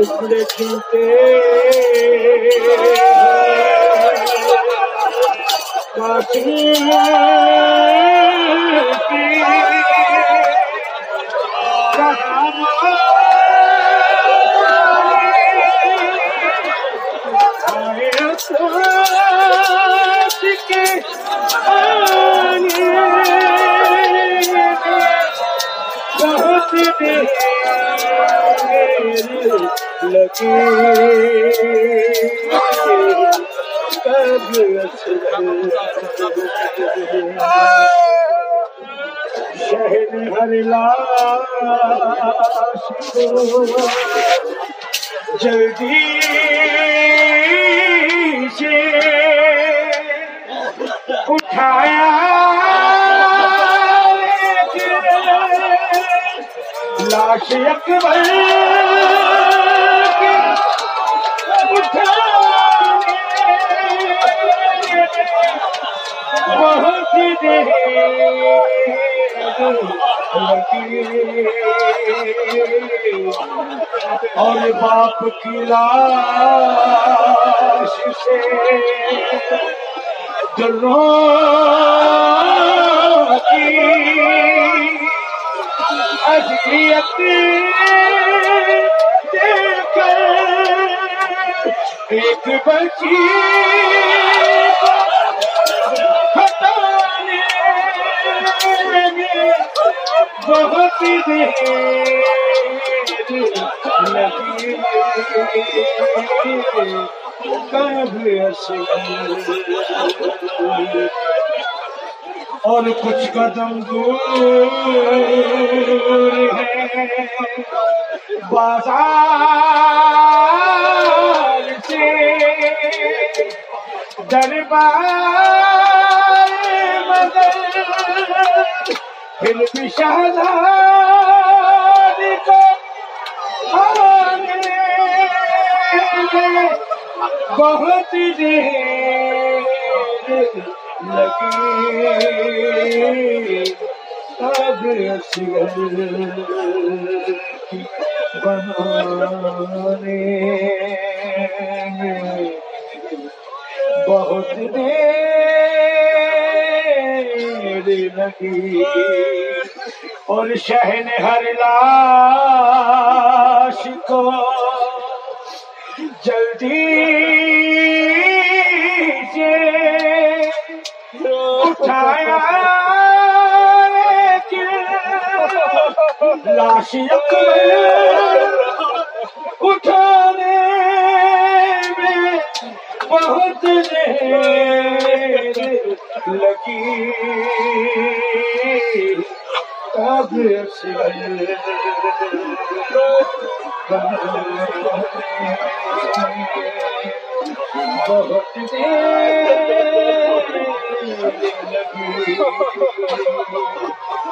لگی چنتے شہر ہر لاش جلدی سے اٹھایا لاش اکبر بہت دیر۔ اور باپ کی لاش سے دلوں ایک بچی ہٹانے میں بہت دیر لگی کب اصغر اور کچھ قدم دور ہے۔ بازار سے دربار مگر پھر بھی شہزادی کو بہت دیر لگی بنانے میں بہت دیر لگی۔ اور شہن ہر لاش کو جلدی لاش اکبر اٹھانے میں بہت دیر لگی اب بہت دیر لگی